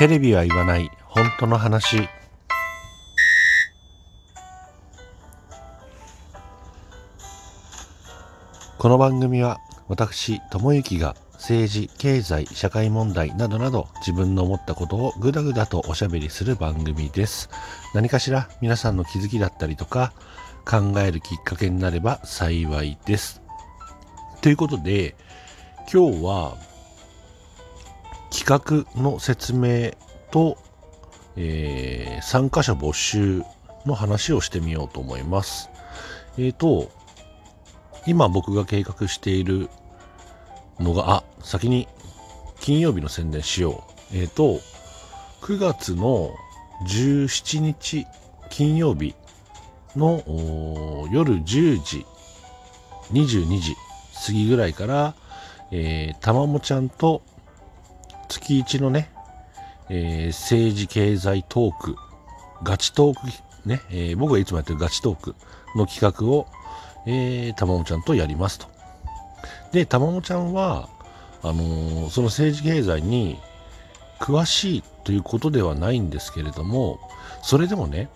テレビは言わない。本当の話。この番組は私智之が政治経済社会問題などなど自分の思ったことをぐだぐだとおしゃべりする番組です。何かしら皆さんの気づきだったりとか考えるきっかけになれば幸いです。ということで今日は企画の説明と、えー、参加者募集の話をしてみようと思います。えっ、ー、と、今僕が計画しているのが、あ、先に金曜日の宣伝しよう。えっ、ー、と、9月の17日金曜日の夜10時、22時過ぎぐらいから、えー、たまもちゃんと月1のね、えー、政治経済トーク、ガチトーク、ね、えー、僕がいつもやってるガチトークの企画を、えー、たまもちゃんとやりますと。で、たまもちゃんは、あのー、その政治経済に詳しいということではないんですけれども、それでもね、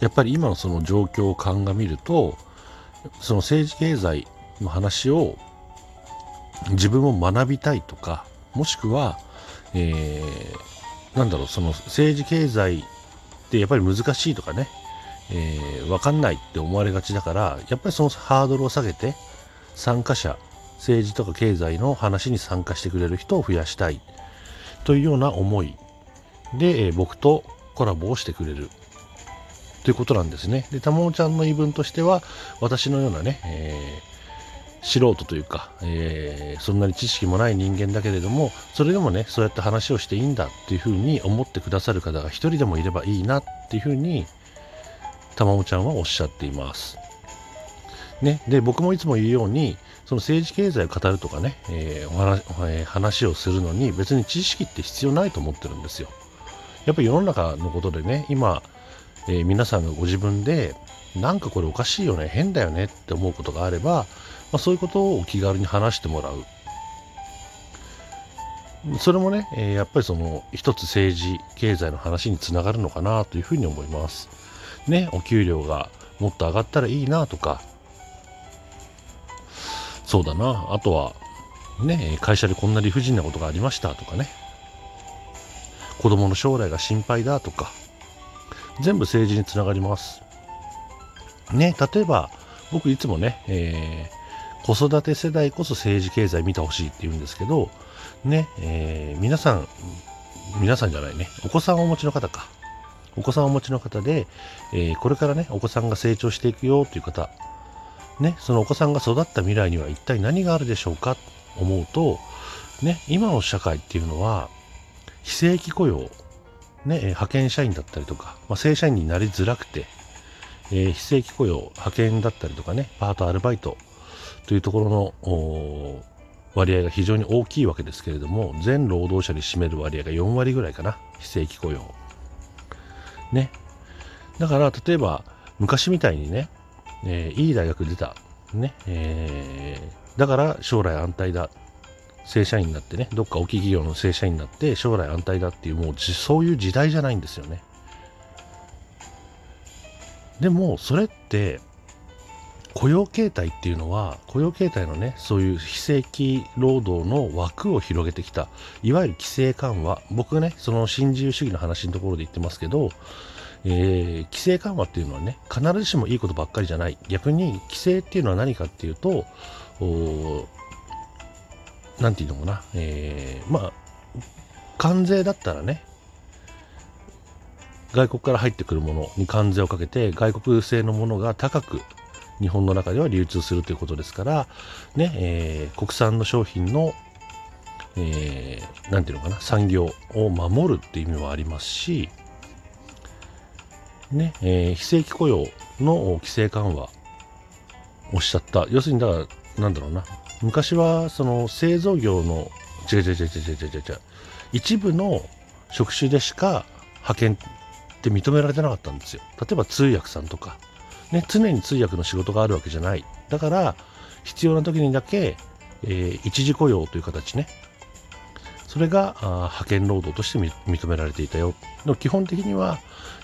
やっぱり今のその状況を鑑みると、その政治経済の話を自分も学びたいとか、もしくは、えー、なんだろう、その政治経済ってやっぱり難しいとかね、えー、わかんないって思われがちだから、やっぱりそのハードルを下げて、参加者、政治とか経済の話に参加してくれる人を増やしたいというような思いで、えー、僕とコラボをしてくれるということなんですね。で、たもちゃんの言い分としては、私のようなね、えー素人というか、えー、そんなに知識もない人間だけれどもそれでもねそうやって話をしていいんだっていうふうに思ってくださる方が一人でもいればいいなっていうふうにたまもちゃんはおっしゃっています。ね、で僕もいつも言うようにその政治経済を語るとかね、えー、お話えー、話をするのに別に知識って必要ないと思ってるんですよ。やっぱり世の中のことでね今、えー、皆さんがご自分でなんかこれおかしいよね変だよねって思うことがあればあ、そういうことをお気軽に話してもらう。それもね、えー、やっぱりその一つ政治、経済の話につながるのかなというふうに思います。ね、お給料がもっと上がったらいいなとか、そうだな、あとは、ね、会社でこんな理不尽なことがありましたとかね、子供の将来が心配だとか、全部政治につながります。ね、例えば、僕いつもね、え子育て世代こそ政治経済見てほしいって言うんですけど、ね、えー、皆さん、皆さんじゃないね、お子さんをお持ちの方か。お子さんをお持ちの方で、えー、これからね、お子さんが成長していくよという方、ね、そのお子さんが育った未来には一体何があるでしょうかと思うと、ね、今の社会っていうのは、非正規雇用、ね、派遣社員だったりとか、まあ、正社員になりづらくて、えー、非正規雇用、派遣だったりとかね、パート、アルバイト、というところの割合が非常に大きいわけですけれども全労働者に占める割合が4割ぐらいかな。非正規雇用。ね。だから例えば昔みたいにね、えー、いい大学出た。ね、えー、だから将来安泰だ。正社員になってねどっか大きい企業の正社員になって将来安泰だっていうもうそういう時代じゃないんですよね。でもそれって雇用形態っていうのは雇用形態のねそういう非正規労働の枠を広げてきたいわゆる規制緩和。僕がねその新自由主義の話のところで言ってますけど、えー、規制緩和っていうのはね必ずしもいいことばっかりじゃない。逆に規制っていうのは何かっていうと何て言うのかな、えー、まあ関税だったらね外国から入ってくるものに関税をかけて外国製のものが高く日本の中では流通するということですから、ねえー、国産の商品の、えー、ていうのかな、産業を守るっていう意味もありますし、ね、えー、非正規雇用の規制緩和おっしゃった。要するに、だから、なんだろうな。昔は、その、製造業の、違う違う違う違う違う違う。一部の職種でしか派遣って認められてなかったんですよ。例えば通訳さんとか、ね、常に通訳の仕事があるわけじゃない。だから、必要な時にだけ、えー、一時雇用という形ね。それが派遣労働として認められていたよでも基本的には、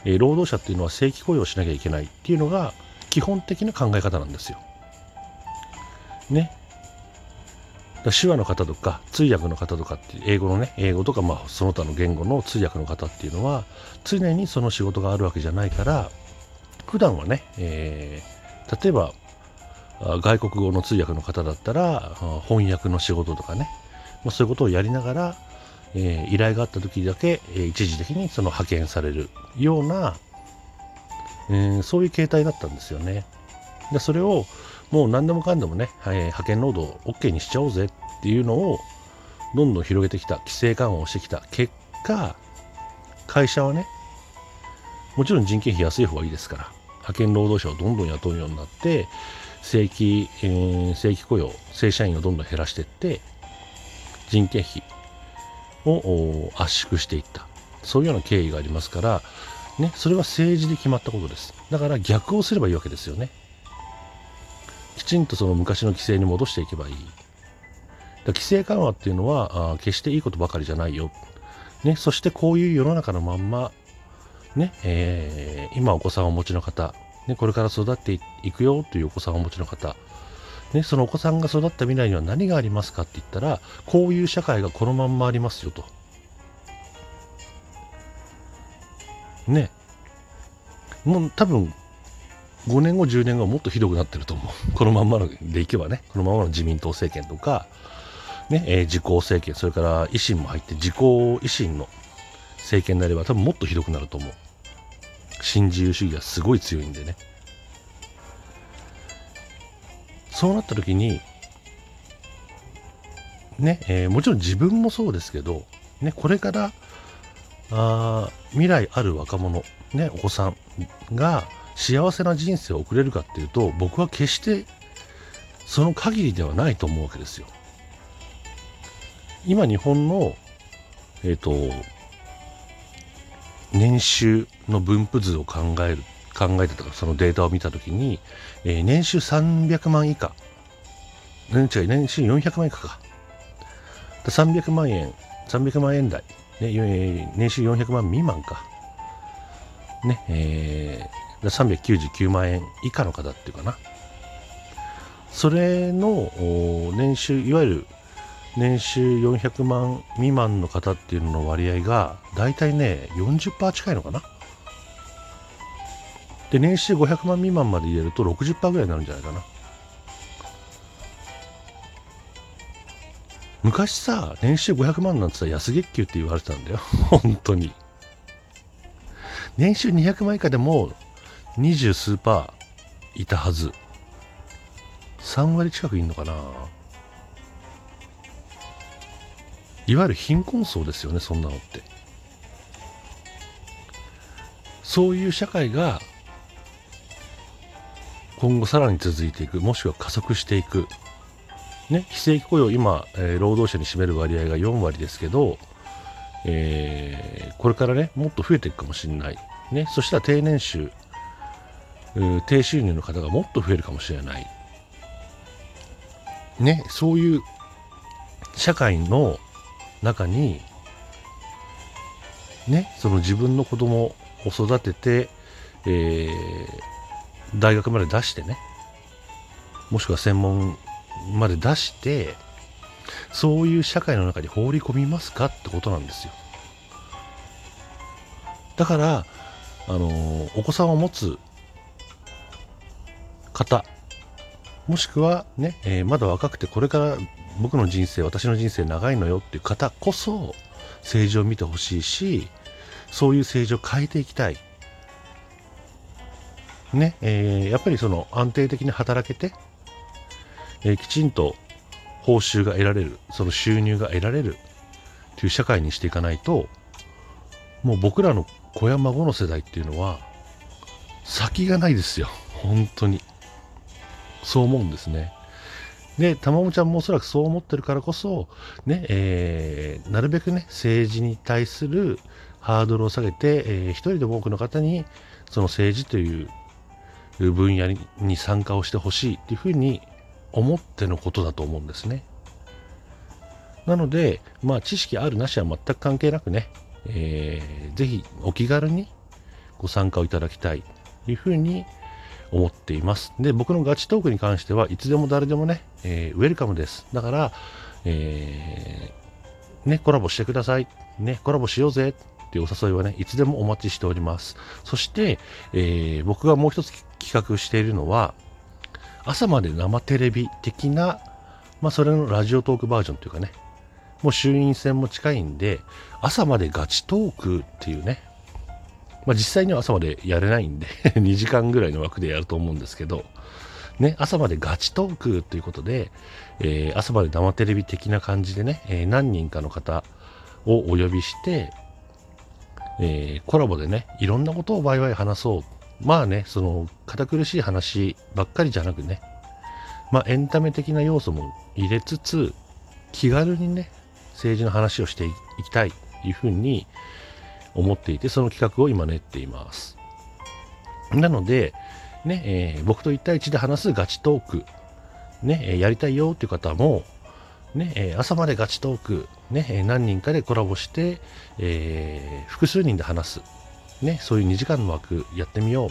えー、労働者っていうのは正規雇用しなきゃいけないっていうのが基本的な考え方なんですよ。ね。手話の方とか通訳の方とかって英語のね英語とかまあその他の言語の通訳の方っていうのは常にその仕事があるわけじゃないから普段はね、えー、例えば外国語の通訳の方だったら翻訳の仕事とかね、まあ、そういうことをやりながら、えー、依頼があった時だけ、えー、一時的にその派遣されるような、えー、そういう形態だったんですよね。でそれをもう何でもかんでもね、はい、派遣労働 OK にしちゃおうぜっていうのをどんどん広げてきた規制緩和をしてきた結果会社はねもちろん人件費安い方がいいですから派遣労働者をどんどん雇うようになって正規、えー、正規雇用正社員をどんどん減らしていって人件費を圧縮していった。そういうような経緯がありますから、ね、それは政治で決まったことです。だから逆をすればいいわけですよね。きちんとその昔の規制に戻していけばいい。規制緩和っていうのはあ決していいことばかりじゃないよ、ね、そしてこういう世の中のまんま、ねえー、今お子さんをお持ちの方、ね、これから育っていくよというお子さんをお持ちの方、ね、そのお子さんが育った未来には何がありますかって言ったらこういう社会がこのまんまありますよと。ねもう多分5年後、10年後もっとひどくなってると思う。このまんまでいけばね、このままの自民党政権とか、ね、えー、自公政権、それから維新も入って、自公維新の政権になれば多分もっとひどくなると思う。新自由主義がすごい強いんでね。そうなった時に、ね、えー、もちろん自分もそうですけど、ね、これからあ未来ある若者、ね、お子さんが幸せな人生を送れるかっていうと僕は決してその限りではないと思うわけですよ。今日本のえっ、ー、と年収の分布図を考える考えてたそのデータを見たときに、えー、年収300万以下。年違う年収400万以下か。300万円300万円台、ね、年収400万未満か。ねえー、399万円以下の方っていうかな。それの年収いわゆる年収400万未満の方っていうのの割合が大体ね40%近いのかな。で年収500万未満まで入れると60%ぐらいになるんじゃないかな。昔さ年収500万なんてさ安月給って言われてたんだよ。本当に。年収200万以下でも二十数パーいたはず。3割近くいんのかな。いわゆる貧困層ですよねそんなのって。そういう社会が今後さらに続いていくもしくは加速していく。ね、非正規雇用今、えー、労働者に占める割合が4割ですけど、えー、これからねもっと増えていくかもしれない、ね、そしたら定年収低収入の方がもっと増えるかもしれない。ね、そういう社会の中に、ね、その自分の子供を育てて、えー、大学まで出してね、もしくは専門まで出して、そういう社会の中に放り込みますかってことなんですよ。だから、あのー、お子さんを持つ方もしくはね、えー、まだ若くてこれから僕の人生私の人生長いのよっていう方こそ政治を見てほしいしそういう政治を変えていきたいねえー、やっぱりその安定的に働けて、えー、きちんと報酬が得られるその収入が得られるという社会にしていかないともう僕らの子や孫の世代っていうのは先がないですよ本当に。そう思うんですね。で、たまもちゃんもおそらくそう思ってるからこそ、ね、えー、なるべくね、政治に対するハードルを下げて、えー、一人でも多くの方に、その政治という分野に参加をしてほしいっていうふうに思ってのことだと思うんですね。なので、まあ、知識あるなしは全く関係なくね、えー、ぜひお気軽にご参加をいただきたいというふうに思っています。で、僕のガチトークに関してはいつでも誰でもね、えー、ウェルカムです。だから、えー、ね、コラボしてください。ね、コラボしようぜっていうお誘いはね、いつでもお待ちしております。そして、えー、僕がもう一つ企画しているのは、朝まで生テレビ的な、まあ、それのラジオトークバージョンというかね、もう衆院選も近いんで、朝までガチトークっていうね、まあ、実際には朝までやれないんで 2時間ぐらいの枠でやると思うんですけど、ね、朝までガチトークということで、えー、朝まで生テレビ的な感じでね、えー、何人かの方をお呼びして、えー、コラボでね、いろんなことをワイワイ話そう。まあね、その、堅苦しい話ばっかりじゃなくね、まあエンタメ的な要素も入れつつ、気軽にね、政治の話をしていきたいというふうに思っていて、その企画を今練っています。なので、ね、えー、僕と1対1で話すガチトーク、ね、え、やりたいよっていう方も、ね、え、朝までガチトーク、ね、え何人かでコラボして、えー複数人で話す、ね、そういう2時間の枠やってみよ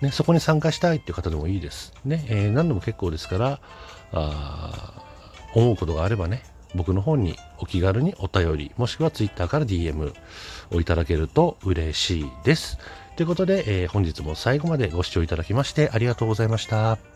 う。ね、そこに参加したいっていう方でもいいです。ね、え何でも結構ですから、あ思うことがあればね、僕の方にお気軽にお便り、もしくは Twitter から DM をいただけると嬉しいです。ということで、えー、本日も最後までご視聴いただきましてありがとうございました。